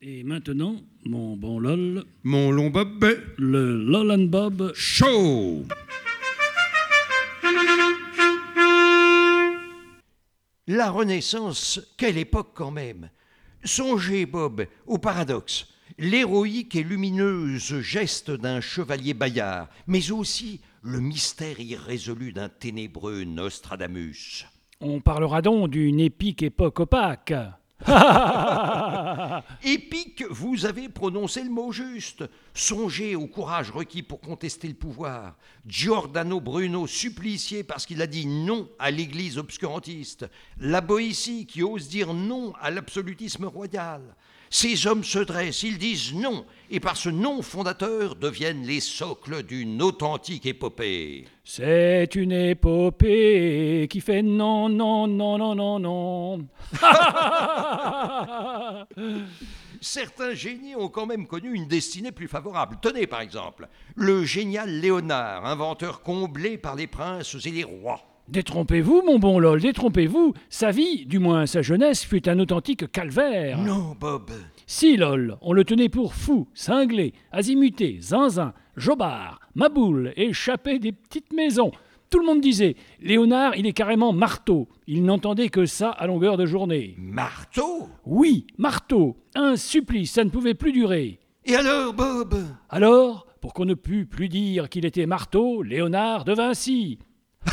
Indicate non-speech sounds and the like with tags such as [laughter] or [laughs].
Et maintenant, mon bon LOL, Mon long bob le LOL and Bob. chaud. La Renaissance, quelle époque quand même Songez, Bob, au paradoxe, l'héroïque et lumineuse geste d'un chevalier bayard, mais aussi le mystère irrésolu d'un ténébreux Nostradamus. On parlera donc d'une épique époque opaque. [laughs] Épique, vous avez prononcé le mot juste. Songez au courage requis pour contester le pouvoir. Giordano Bruno supplicié parce qu'il a dit non à l'Église obscurantiste. La Boétie qui ose dire non à l'absolutisme royal. Ces hommes se dressent, ils disent non, et par ce non fondateur deviennent les socles d'une authentique épopée. C'est une épopée qui fait non, non, non, non, non, non. [laughs] Certains génies ont quand même connu une destinée plus favorable. Tenez par exemple, le génial Léonard, inventeur comblé par les princes et les rois. Détrompez-vous, mon bon LOL, détrompez-vous. Sa vie, du moins sa jeunesse, fut un authentique calvaire. Non, Bob. Si, lol, on le tenait pour fou, cinglé, azimuté, zinzin, jobard, maboule, échappé des petites maisons. Tout le monde disait Léonard, il est carrément marteau. Il n'entendait que ça à longueur de journée. Marteau? Oui, marteau, un supplice, ça ne pouvait plus durer. Et alors, Bob? Alors, pour qu'on ne pût plus dire qu'il était marteau, Léonard de Vinci. [laughs]